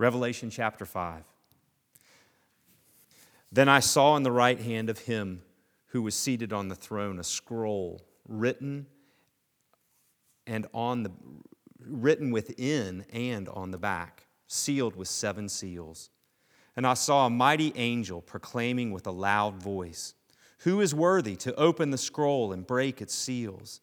Revelation chapter 5. Then I saw in the right hand of him who was seated on the throne a scroll written and on the written within and on the back, sealed with seven seals. And I saw a mighty angel proclaiming with a loud voice, Who is worthy to open the scroll and break its seals?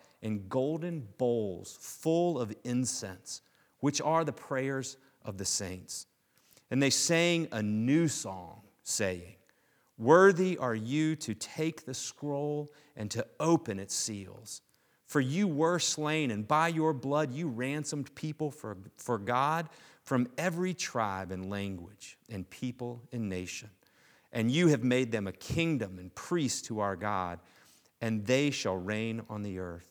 and golden bowls full of incense, which are the prayers of the saints. And they sang a new song, saying, Worthy are you to take the scroll and to open its seals. For you were slain, and by your blood you ransomed people for, for God from every tribe and language and people and nation. And you have made them a kingdom and priests to our God, and they shall reign on the earth.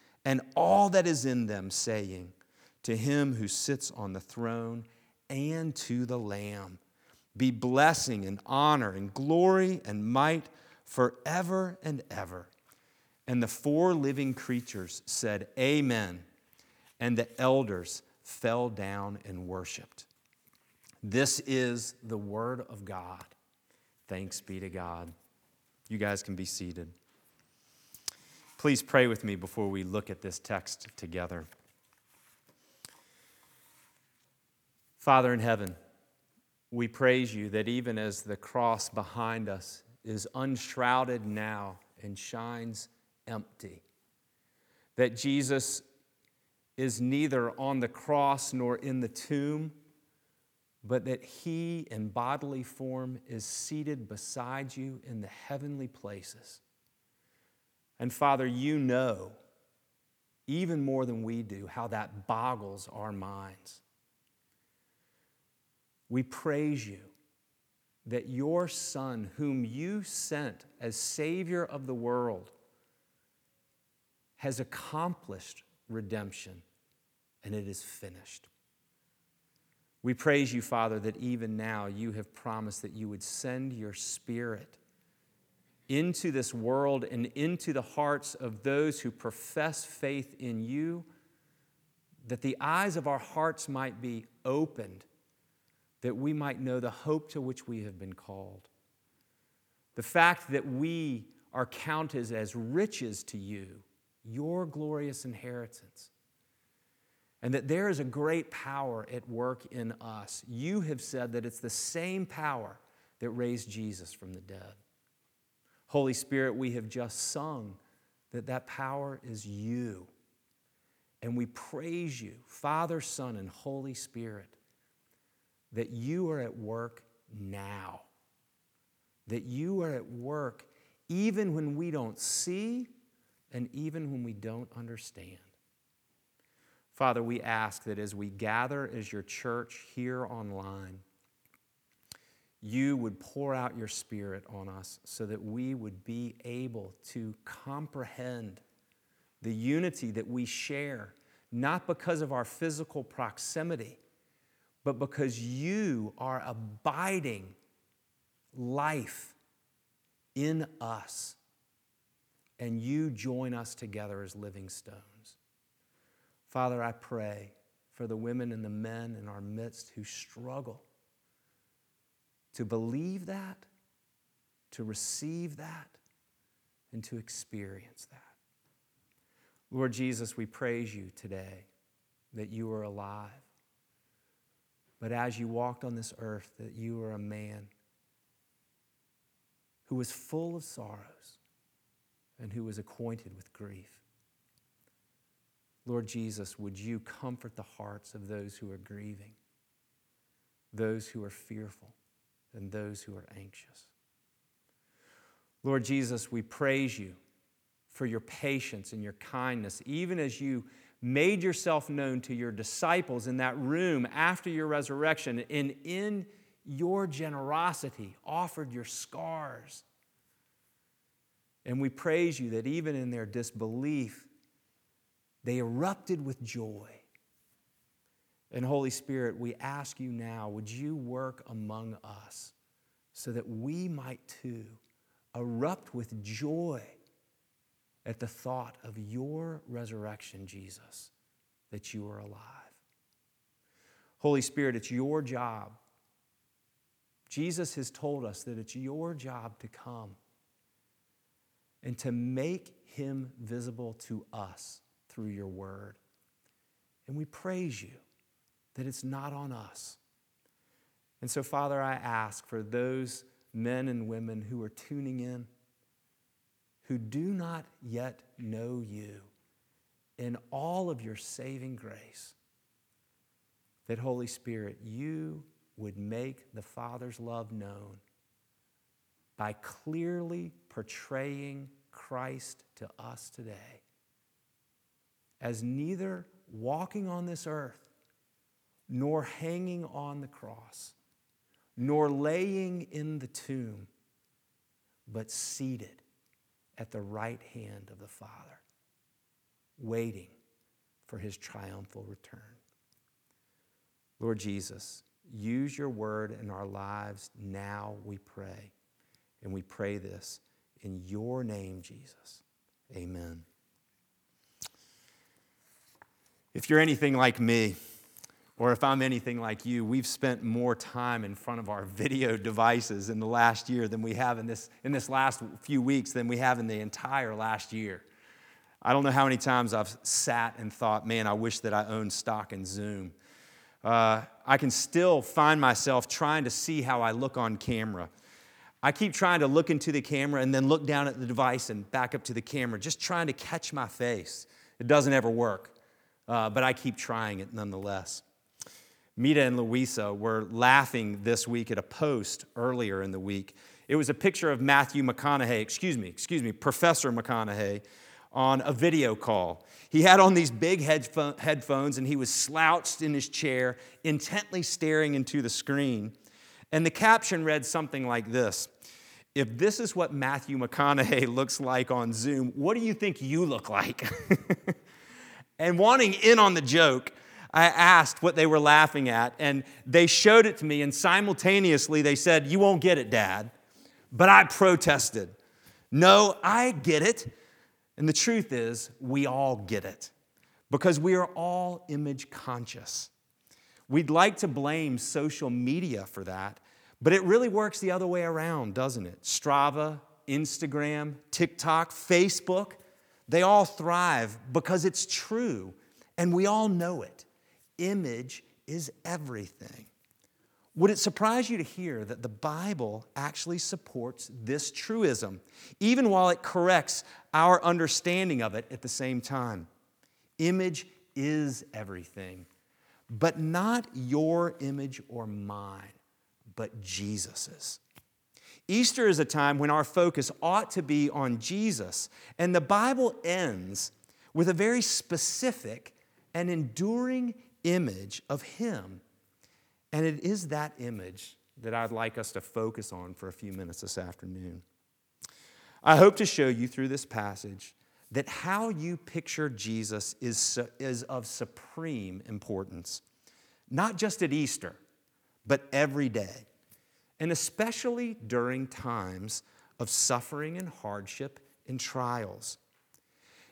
and all that is in them, saying, To him who sits on the throne and to the Lamb be blessing and honor and glory and might forever and ever. And the four living creatures said, Amen. And the elders fell down and worshiped. This is the word of God. Thanks be to God. You guys can be seated. Please pray with me before we look at this text together. Father in heaven, we praise you that even as the cross behind us is unshrouded now and shines empty, that Jesus is neither on the cross nor in the tomb, but that he in bodily form is seated beside you in the heavenly places. And Father, you know, even more than we do, how that boggles our minds. We praise you that your Son, whom you sent as Savior of the world, has accomplished redemption and it is finished. We praise you, Father, that even now you have promised that you would send your Spirit into this world and into the hearts of those who profess faith in you, that the eyes of our hearts might be opened, that we might know the hope to which we have been called. The fact that we are counted as riches to you, your glorious inheritance, and that there is a great power at work in us. You have said that it's the same power that raised Jesus from the dead. Holy Spirit, we have just sung that that power is you. And we praise you, Father, Son, and Holy Spirit, that you are at work now. That you are at work even when we don't see and even when we don't understand. Father, we ask that as we gather as your church here online, you would pour out your Spirit on us so that we would be able to comprehend the unity that we share, not because of our physical proximity, but because you are abiding life in us, and you join us together as living stones. Father, I pray for the women and the men in our midst who struggle to believe that, to receive that, and to experience that. Lord Jesus, we praise you today that you are alive. But as you walked on this earth, that you were a man who was full of sorrows and who was acquainted with grief. Lord Jesus, would you comfort the hearts of those who are grieving, those who are fearful, and those who are anxious? Lord Jesus, we praise you for your patience and your kindness, even as you made yourself known to your disciples in that room after your resurrection, and in your generosity offered your scars. And we praise you that even in their disbelief, they erupted with joy. And Holy Spirit, we ask you now, would you work among us so that we might too erupt with joy at the thought of your resurrection, Jesus, that you are alive. Holy Spirit, it's your job. Jesus has told us that it's your job to come and to make him visible to us through your word. And we praise you that it's not on us. And so, Father, I ask for those men and women who are tuning in who do not yet know you in all of your saving grace, that Holy Spirit, you would make the Father's love known by clearly portraying Christ to us today as neither walking on this earth nor hanging on the cross nor laying in the tomb, but seated at the right hand of the Father, waiting for his triumphal return. Lord Jesus, use your word in our lives now, we pray. And we pray this in your name, Jesus. Amen. If you're anything like me, or if I'm anything like you, we've spent more time in front of our video devices in the last year than we have in this, in this last few weeks than we have in the entire last year. I don't know how many times I've sat and thought, man, I wish that I owned stock in Zoom. Uh, I can still find myself trying to see how I look on camera. I keep trying to look into the camera and then look down at the device and back up to the camera, just trying to catch my face. It doesn't ever work, uh, but I keep trying it nonetheless. Mita and Louisa were laughing this week at a post earlier in the week. It was a picture of Matthew McConaughey, excuse me, excuse me, Professor McConaughey on a video call. He had on these big headphones and he was slouched in his chair, intently staring into the screen. And the caption read something like this If this is what Matthew McConaughey looks like on Zoom, what do you think you look like? and wanting in on the joke, I asked what they were laughing at, and they showed it to me, and simultaneously they said, You won't get it, Dad. But I protested. No, I get it. And the truth is, we all get it because we are all image conscious. We'd like to blame social media for that, but it really works the other way around, doesn't it? Strava, Instagram, TikTok, Facebook, they all thrive because it's true and we all know it image is everything. Would it surprise you to hear that the Bible actually supports this truism, even while it corrects our understanding of it at the same time? Image is everything, but not your image or mine, but Jesus's. Easter is a time when our focus ought to be on Jesus, and the Bible ends with a very specific and enduring image of Him. And it is that image that I'd like us to focus on for a few minutes this afternoon. I hope to show you through this passage that how you picture Jesus is, is of supreme importance, not just at Easter, but every day. and especially during times of suffering and hardship and trials.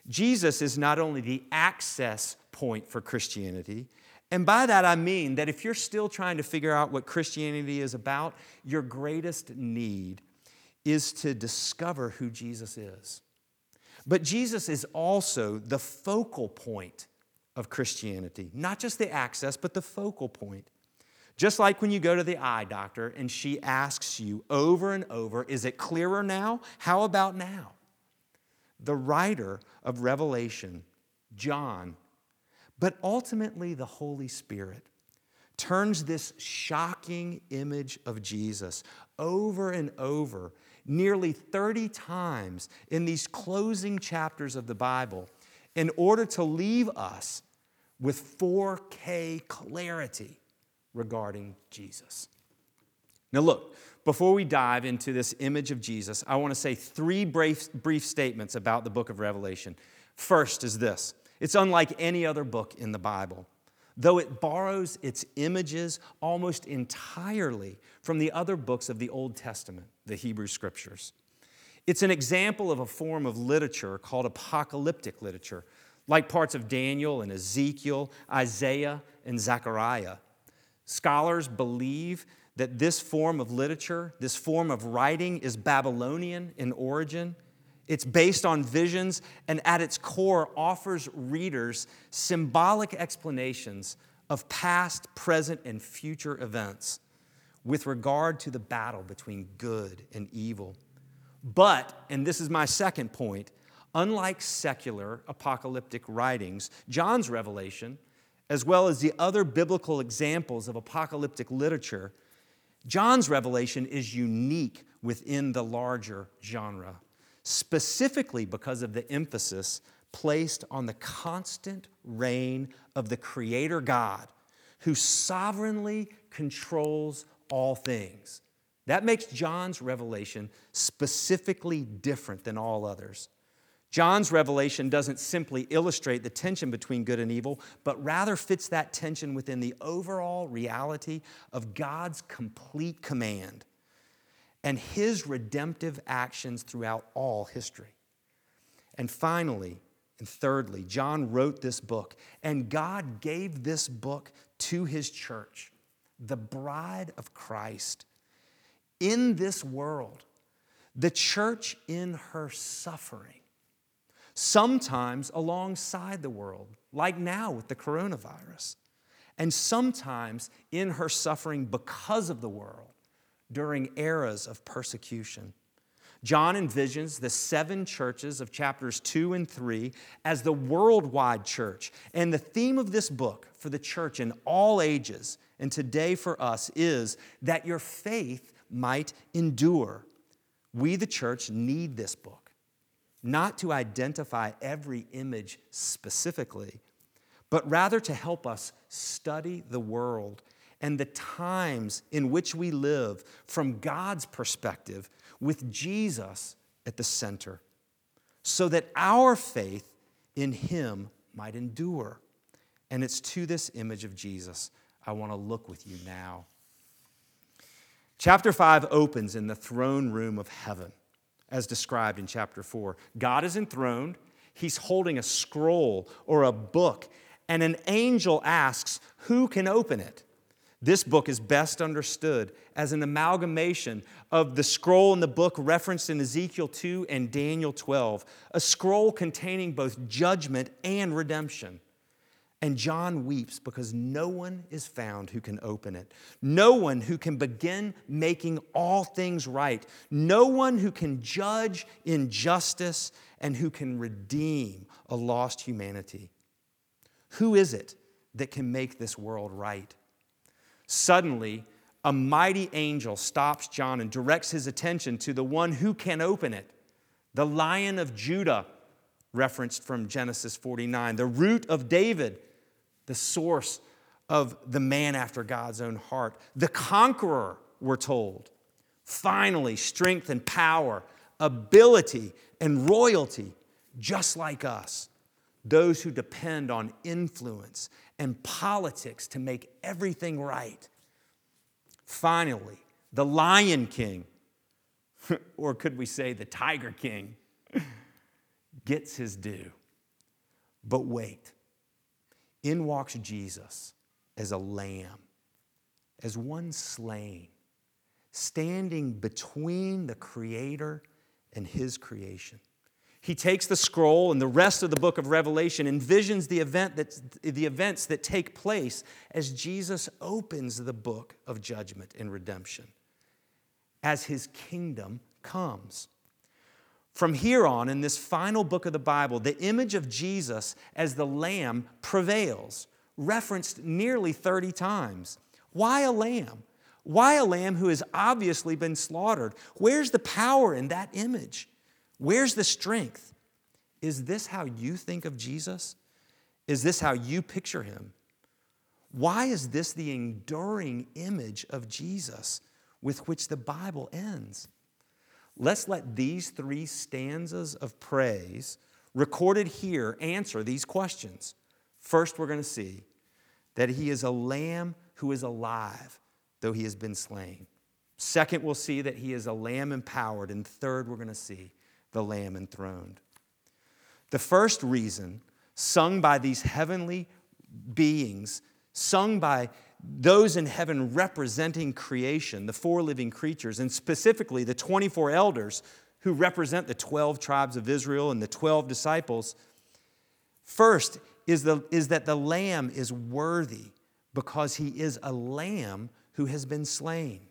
Jesus is not only the access point for Christianity, and by that I mean that if you're still trying to figure out what Christianity is about, your greatest need is to discover who Jesus is. But Jesus is also the focal point of Christianity, not just the access, but the focal point. Just like when you go to the eye doctor and she asks you over and over, Is it clearer now? How about now? The writer of Revelation, John, but ultimately the Holy Spirit, turns this shocking image of Jesus over and over nearly 30 times in these closing chapters of the Bible in order to leave us with 4K clarity regarding Jesus. Now, look, before we dive into this image of Jesus, I want to say three brief, brief statements about the book of Revelation. First is this it's unlike any other book in the Bible though it borrows its images almost entirely from the other books of the Old Testament, the Hebrew Scriptures. It's an example of a form of literature called apocalyptic literature, like parts of Daniel and Ezekiel, Isaiah, and Zechariah. Scholars believe that this form of literature, this form of writing, is Babylonian in origin it's based on visions and at its core offers readers symbolic explanations of past, present, and future events with regard to the battle between good and evil. But, and this is my second point, unlike secular apocalyptic writings, John's revelation, as well as the other biblical examples of apocalyptic literature, John's revelation is unique within the larger genre specifically because of the emphasis placed on the constant reign of the Creator God who sovereignly controls all things. That makes John's revelation specifically different than all others. John's revelation doesn't simply illustrate the tension between good and evil, but rather fits that tension within the overall reality of God's complete command and his redemptive actions throughout all history. And finally, and thirdly, John wrote this book, and God gave this book to his church, the bride of Christ. In this world, the church in her suffering, sometimes alongside the world, like now with the coronavirus, and sometimes in her suffering because of the world during eras of persecution. John envisions the seven churches of chapters two and three as the worldwide church. And the theme of this book for the church in all ages and today for us is that your faith might endure. We, the church, need this book, not to identify every image specifically, but rather to help us study the world and the times in which we live from God's perspective with Jesus at the center, so that our faith in Him might endure. And it's to this image of Jesus I want to look with you now. Chapter 5 opens in the throne room of heaven, as described in chapter 4. God is enthroned, He's holding a scroll or a book, and an angel asks, Who can open it? This book is best understood as an amalgamation of the scroll in the book referenced in Ezekiel 2 and Daniel 12, a scroll containing both judgment and redemption. And John weeps because no one is found who can open it. No one who can begin making all things right. No one who can judge injustice and who can redeem a lost humanity. Who is it that can make this world right? Suddenly, a mighty angel stops John and directs his attention to the one who can open it the lion of Judah, referenced from Genesis 49, the root of David, the source of the man after God's own heart, the conqueror, we're told. Finally, strength and power, ability and royalty, just like us. Those who depend on influence and politics to make everything right. Finally, the Lion King, or could we say the Tiger King, gets his due. But wait, in walks Jesus as a lamb, as one slain, standing between the Creator and his creation. He takes the scroll and the rest of the book of Revelation envisions the, event that, the events that take place as Jesus opens the book of judgment and redemption, as his kingdom comes. From here on, in this final book of the Bible, the image of Jesus as the Lamb prevails, referenced nearly 30 times. Why a lamb? Why a lamb who has obviously been slaughtered? Where's the power in that image? Where's the strength? Is this how you think of Jesus? Is this how you picture him? Why is this the enduring image of Jesus with which the Bible ends? Let's let these three stanzas of praise recorded here answer these questions. First, we're going to see that he is a lamb who is alive, though he has been slain. Second, we'll see that he is a lamb empowered. And third, we're going to see the Lamb enthroned. The first reason, sung by these heavenly beings, sung by those in heaven representing creation, the four living creatures, and specifically the 24 elders who represent the 12 tribes of Israel and the 12 disciples, first is, the, is that the Lamb is worthy because he is a lamb who has been slain.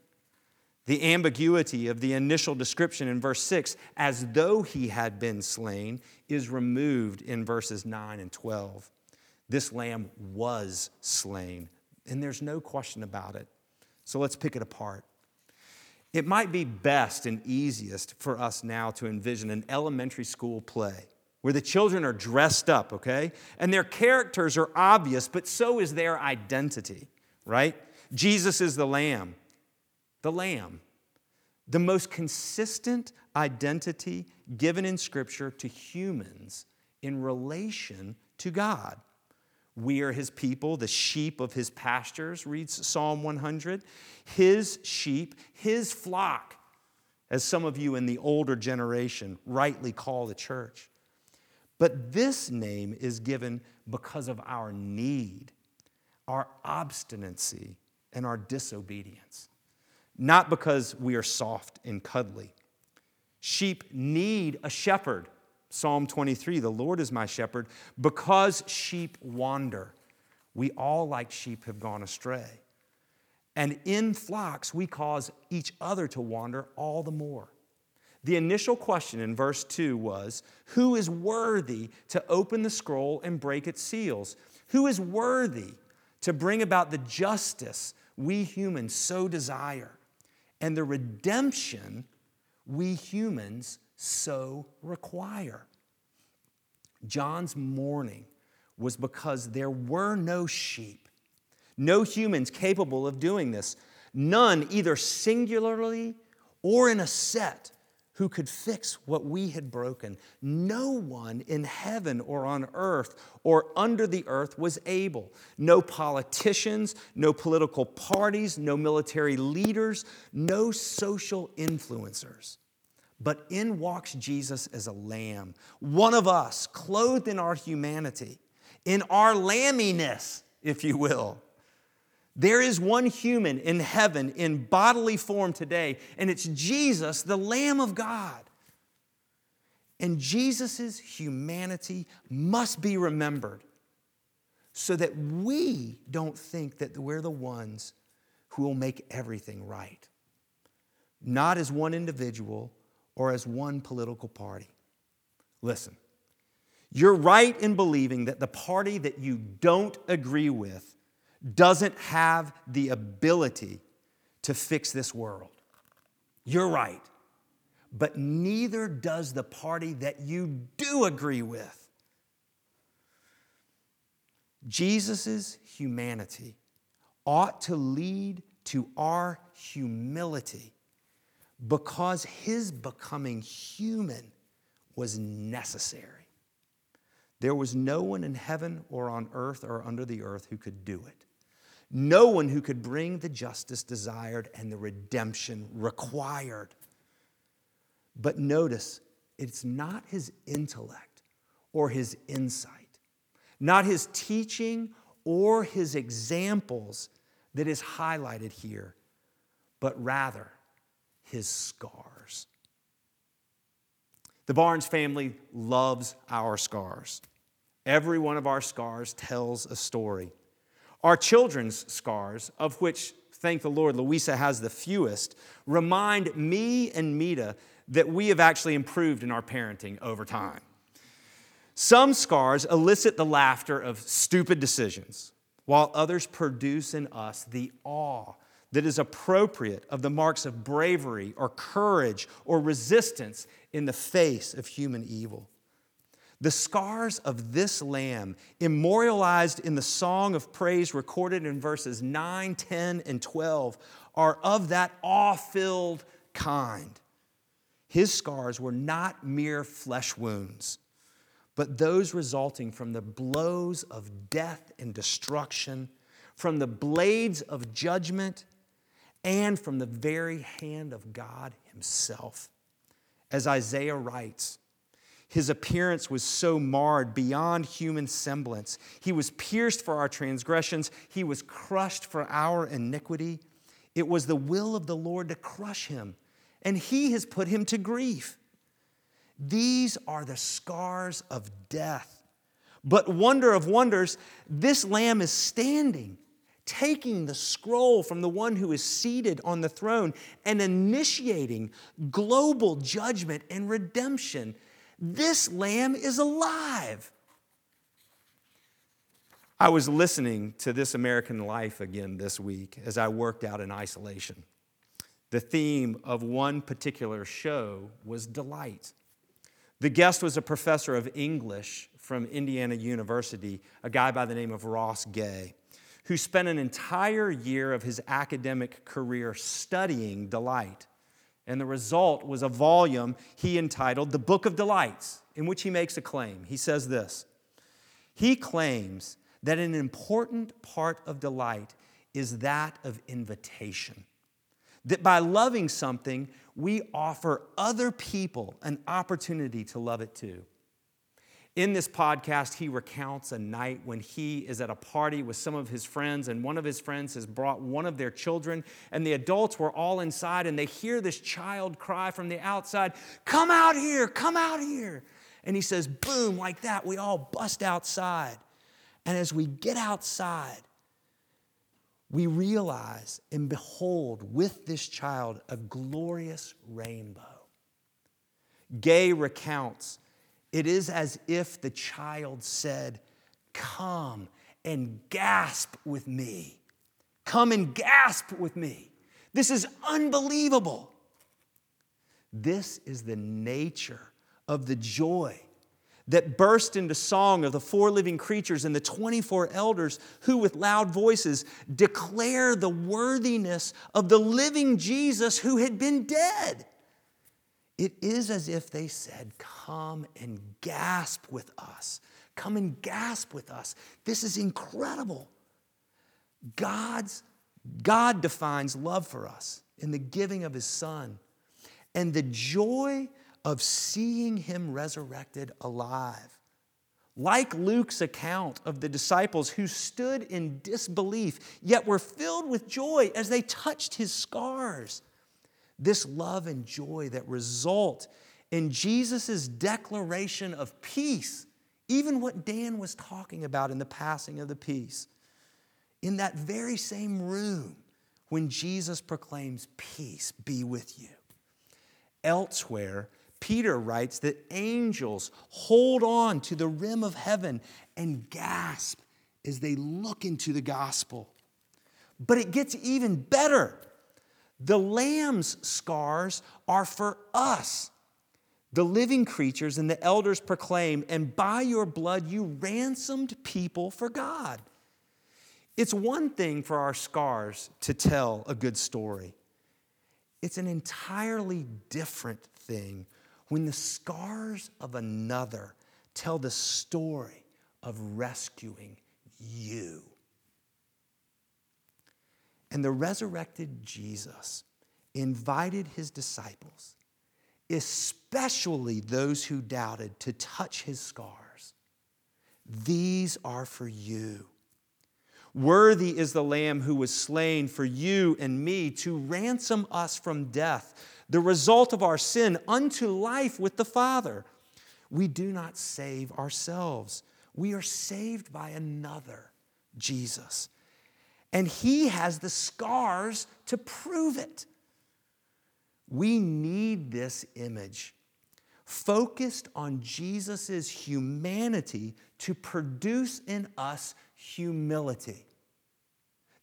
The ambiguity of the initial description in verse 6, as though he had been slain, is removed in verses 9 and 12. This lamb was slain, and there's no question about it. So let's pick it apart. It might be best and easiest for us now to envision an elementary school play where the children are dressed up, okay? And their characters are obvious, but so is their identity, right? Jesus is the lamb the Lamb. The most consistent identity given in Scripture to humans in relation to God. We are his people, the sheep of his pastures, reads Psalm 100. His sheep, his flock, as some of you in the older generation rightly call the church. But this name is given because of our need, our obstinacy, and our disobedience not because we are soft and cuddly. Sheep need a shepherd. Psalm 23 The Lord is my shepherd. Because sheep wander, we all, like sheep, have gone astray. And in flocks, we cause each other to wander all the more. The initial question in verse 2 was Who is worthy to open the scroll and break its seals? Who is worthy to bring about the justice we humans so desire? And the redemption we humans so require. John's mourning was because there were no sheep, no humans capable of doing this, none either singularly or in a set who could fix what we had broken. No one in heaven or on earth or under the earth was able. No politicians, no political parties, no military leaders, no social influencers. But in walks Jesus as a lamb, one of us, clothed in our humanity, in our lamminess, if you will. There is one human in heaven in bodily form today, and it's Jesus, the Lamb of God. And Jesus' humanity must be remembered so that we don't think that we're the ones who will make everything right. Not as one individual or as one political party. Listen, you're right in believing that the party that you don't agree with doesn't have the ability to fix this world. You're right. But neither does the party that you do agree with. Jesus' humanity ought to lead to our humility because his becoming human was necessary. There was no one in heaven or on earth or under the earth who could do it. No one who could bring the justice desired and the redemption required. But notice, it's not his intellect or his insight, not his teaching or his examples that is highlighted here, but rather his scars. The Barnes family loves our scars. Every one of our scars tells a story. Our children's scars, of which, thank the Lord, Louisa has the fewest, remind me and Mita that we have actually improved in our parenting over time. Some scars elicit the laughter of stupid decisions, while others produce in us the awe that is appropriate of the marks of bravery or courage or resistance in the face of human evil. The scars of this lamb, immortalized in the song of praise recorded in verses 9, 10, and 12, are of that awe filled kind. His scars were not mere flesh wounds, but those resulting from the blows of death and destruction, from the blades of judgment, and from the very hand of God Himself. As Isaiah writes, his appearance was so marred beyond human semblance. He was pierced for our transgressions, he was crushed for our iniquity. It was the will of the Lord to crush him, and he has put him to grief. These are the scars of death. But wonder of wonders, this lamb is standing, taking the scroll from the one who is seated on the throne and initiating global judgment and redemption this lamb is alive. I was listening to This American Life again this week as I worked out in isolation. The theme of one particular show was delight. The guest was a professor of English from Indiana University, a guy by the name of Ross Gay, who spent an entire year of his academic career studying delight. And the result was a volume he entitled The Book of Delights, in which he makes a claim. He says this He claims that an important part of delight is that of invitation. That by loving something, we offer other people an opportunity to love it too. In this podcast, he recounts a night when he is at a party with some of his friends, and one of his friends has brought one of their children, and the adults were all inside, and they hear this child cry from the outside, Come out here, come out here. And he says, Boom, like that, we all bust outside. And as we get outside, we realize and behold with this child a glorious rainbow. Gay recounts it is as if the child said, Come and gasp with me. Come and gasp with me. This is unbelievable. This is the nature of the joy that burst into song of the four living creatures and the 24 elders who, with loud voices, declare the worthiness of the living Jesus who had been dead. It is as if they said, Come and gasp with us. Come and gasp with us. This is incredible. God's, God defines love for us in the giving of his son and the joy of seeing him resurrected alive. Like Luke's account of the disciples who stood in disbelief, yet were filled with joy as they touched his scars this love and joy that result in Jesus' declaration of peace, even what Dan was talking about in the passing of the peace. In that very same room, when Jesus proclaims, Peace be with you. Elsewhere, Peter writes that angels hold on to the rim of heaven and gasp as they look into the gospel. But it gets even better. The lamb's scars are for us. The living creatures and the elders proclaim, and by your blood you ransomed people for God. It's one thing for our scars to tell a good story, it's an entirely different thing when the scars of another tell the story of rescuing you. And the resurrected Jesus invited his disciples, especially those who doubted, to touch his scars. These are for you. Worthy is the Lamb who was slain for you and me to ransom us from death, the result of our sin, unto life with the Father. We do not save ourselves, we are saved by another, Jesus. And he has the scars to prove it. We need this image focused on Jesus' humanity to produce in us humility.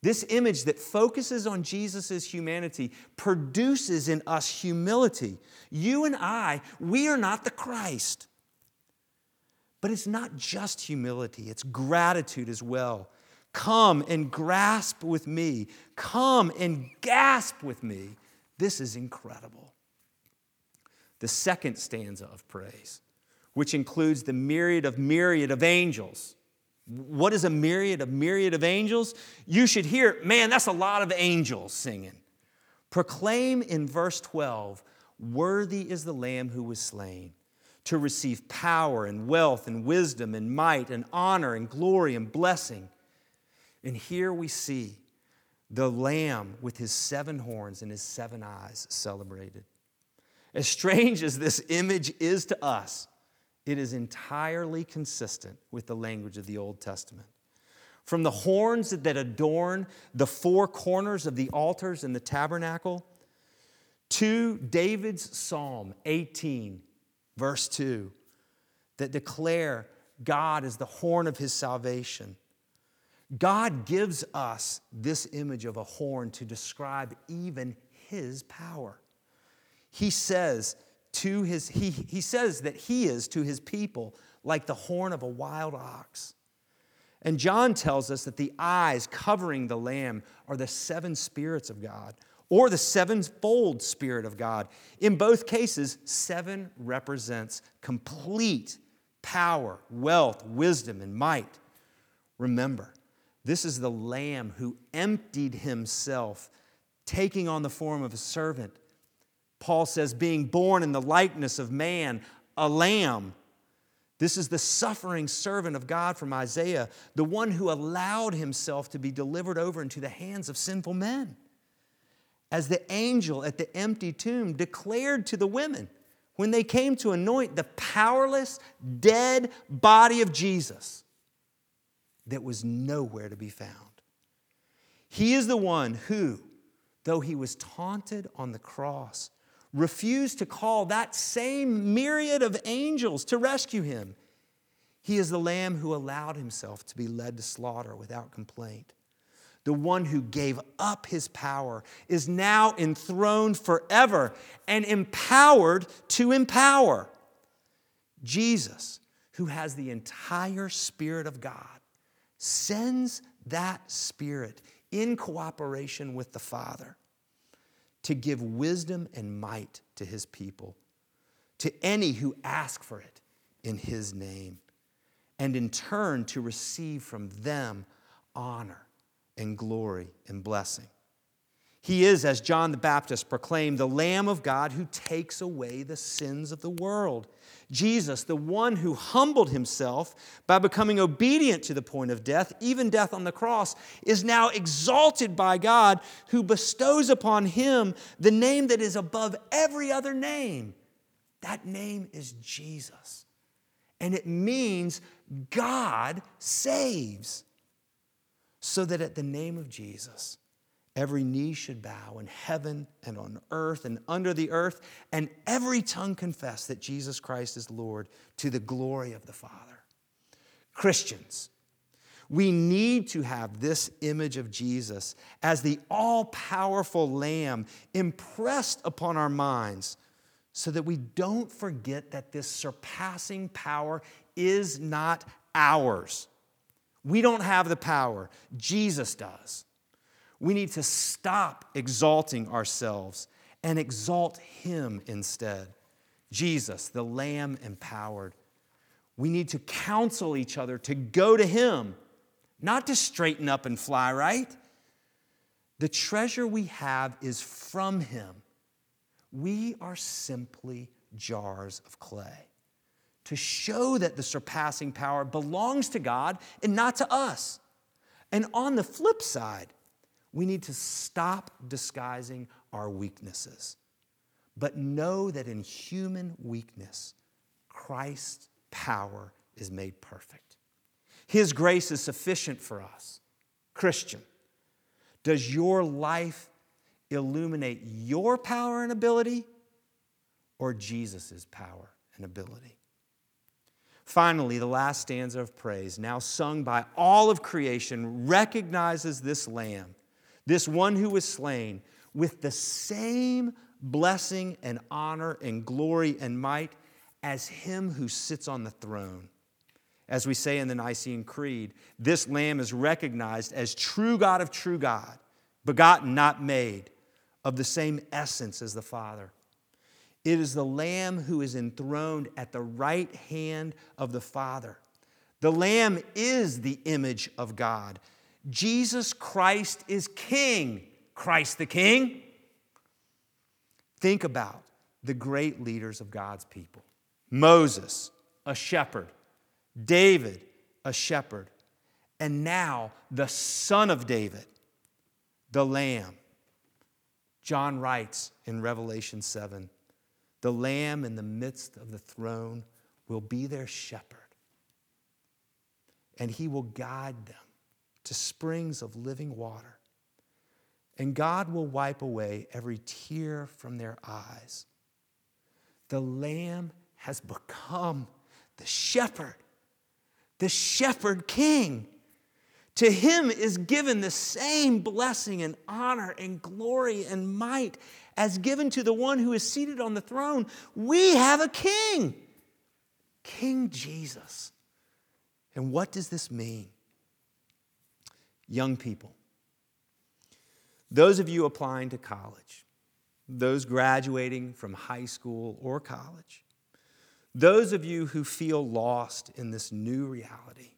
This image that focuses on Jesus' humanity produces in us humility. You and I, we are not the Christ. But it's not just humility, it's gratitude as well. Come and grasp with me. Come and gasp with me. This is incredible. The second stanza of praise, which includes the myriad of myriad of angels. What is a myriad of myriad of angels? You should hear, man, that's a lot of angels singing. Proclaim in verse 12, Worthy is the Lamb who was slain to receive power and wealth and wisdom and might and honor and glory and blessing. And here we see the Lamb with his seven horns and his seven eyes celebrated. As strange as this image is to us, it is entirely consistent with the language of the Old Testament. From the horns that adorn the four corners of the altars in the tabernacle to David's Psalm 18, verse 2, that declare God as the horn of his salvation God gives us this image of a horn to describe even his power. He says to his he, he says that he is to his people like the horn of a wild ox. And John tells us that the eyes covering the lamb are the seven spirits of God or the sevenfold spirit of God. In both cases, seven represents complete power, wealth, wisdom, and might. Remember, this is the Lamb who emptied himself, taking on the form of a servant. Paul says, being born in the likeness of man, a lamb. This is the suffering servant of God from Isaiah, the one who allowed himself to be delivered over into the hands of sinful men. As the angel at the empty tomb declared to the women when they came to anoint the powerless, dead body of Jesus that was nowhere to be found. He is the one who, though he was taunted on the cross, refused to call that same myriad of angels to rescue him. He is the lamb who allowed himself to be led to slaughter without complaint. The one who gave up his power is now enthroned forever and empowered to empower. Jesus, who has the entire Spirit of God, sends that Spirit in cooperation with the Father to give wisdom and might to his people, to any who ask for it in his name, and in turn to receive from them honor and glory and blessing. He is, as John the Baptist proclaimed, the Lamb of God who takes away the sins of the world. Jesus, the one who humbled himself by becoming obedient to the point of death, even death on the cross, is now exalted by God, who bestows upon him the name that is above every other name. That name is Jesus. And it means God saves. So that at the name of Jesus, every knee should bow in heaven and on earth and under the earth, and every tongue confess that Jesus Christ is Lord to the glory of the Father. Christians, we need to have this image of Jesus as the all powerful Lamb impressed upon our minds so that we don't forget that this surpassing power is not ours. We don't have the power, Jesus does. We need to stop exalting ourselves and exalt Him instead. Jesus, the Lamb empowered. We need to counsel each other to go to Him, not to straighten up and fly right, The treasure we have is from Him. We are simply jars of clay to show that the surpassing power belongs to God and not to us. And on the flip side, we need to stop disguising our weaknesses, but know that in human weakness, Christ's power is made perfect. His grace is sufficient for us. Christian, does your life illuminate your power and ability or Jesus' power and ability? Finally, the last stanza of praise, now sung by all of creation, recognizes this Lamb, this one who was slain, with the same blessing and honor and glory and might as him who sits on the throne. As we say in the Nicene Creed, this Lamb is recognized as true God of true God, begotten, not made, of the same essence as the Father. It is the Lamb who is enthroned at the right hand of the Father. The Lamb is the image of God. Jesus Christ is King. Christ the King. Think about the great leaders of God's people Moses, a shepherd, David, a shepherd, and now the Son of David, the Lamb. John writes in Revelation 7 the Lamb in the midst of the throne will be their shepherd, and he will guide them to springs of living water. And God will wipe away every tear from their eyes. The Lamb has become the shepherd, the shepherd king. To him is given the same blessing and honor and glory and might as given to the one who is seated on the throne. We have a king, King Jesus. And what does this mean? Young people, those of you applying to college, those graduating from high school or college, those of you who feel lost in this new reality,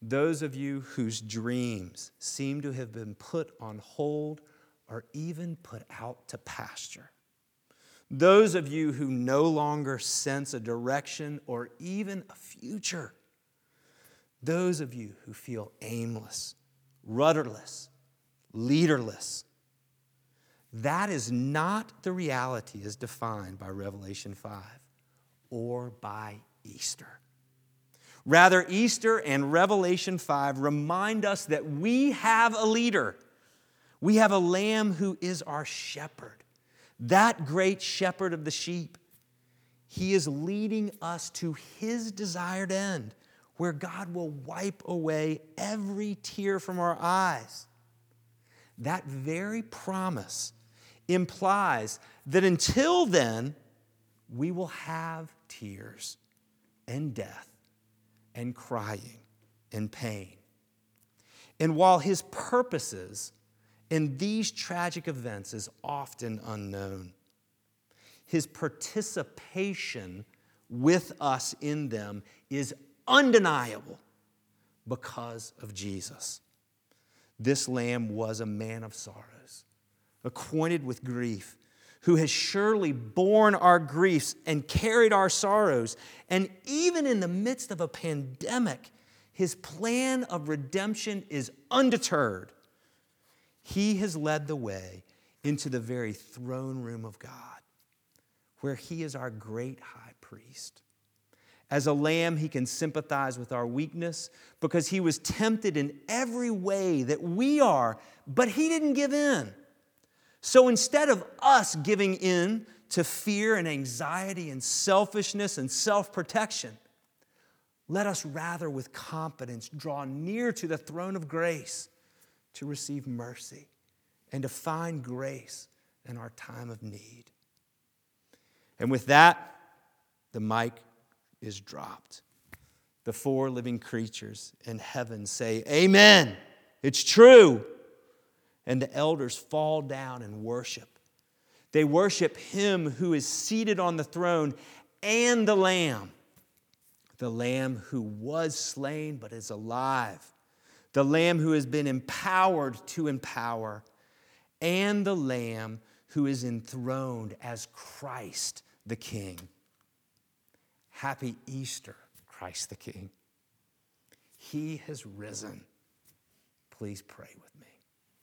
those of you whose dreams seem to have been put on hold or even put out to pasture. Those of you who no longer sense a direction or even a future. Those of you who feel aimless, rudderless, leaderless. That is not the reality as defined by Revelation 5 or by Easter. Rather, Easter and Revelation 5 remind us that we have a leader we have a lamb who is our shepherd, that great shepherd of the sheep. He is leading us to his desired end, where God will wipe away every tear from our eyes. That very promise implies that until then, we will have tears and death and crying and pain. And while his purposes in these tragic events is often unknown. His participation with us in them is undeniable because of Jesus. This lamb was a man of sorrows, acquainted with grief, who has surely borne our griefs and carried our sorrows. And even in the midst of a pandemic, his plan of redemption is undeterred he has led the way into the very throne room of God, where He is our great high priest. As a lamb, He can sympathize with our weakness because He was tempted in every way that we are, but He didn't give in. So instead of us giving in to fear and anxiety and selfishness and self protection, let us rather with confidence draw near to the throne of grace to receive mercy and to find grace in our time of need. And with that, the mic is dropped. The four living creatures in heaven say, Amen. It's true. And the elders fall down and worship. They worship him who is seated on the throne and the Lamb, the Lamb who was slain but is alive the Lamb who has been empowered to empower, and the Lamb who is enthroned as Christ the King. Happy Easter, Christ the King. He has risen. Please pray with me.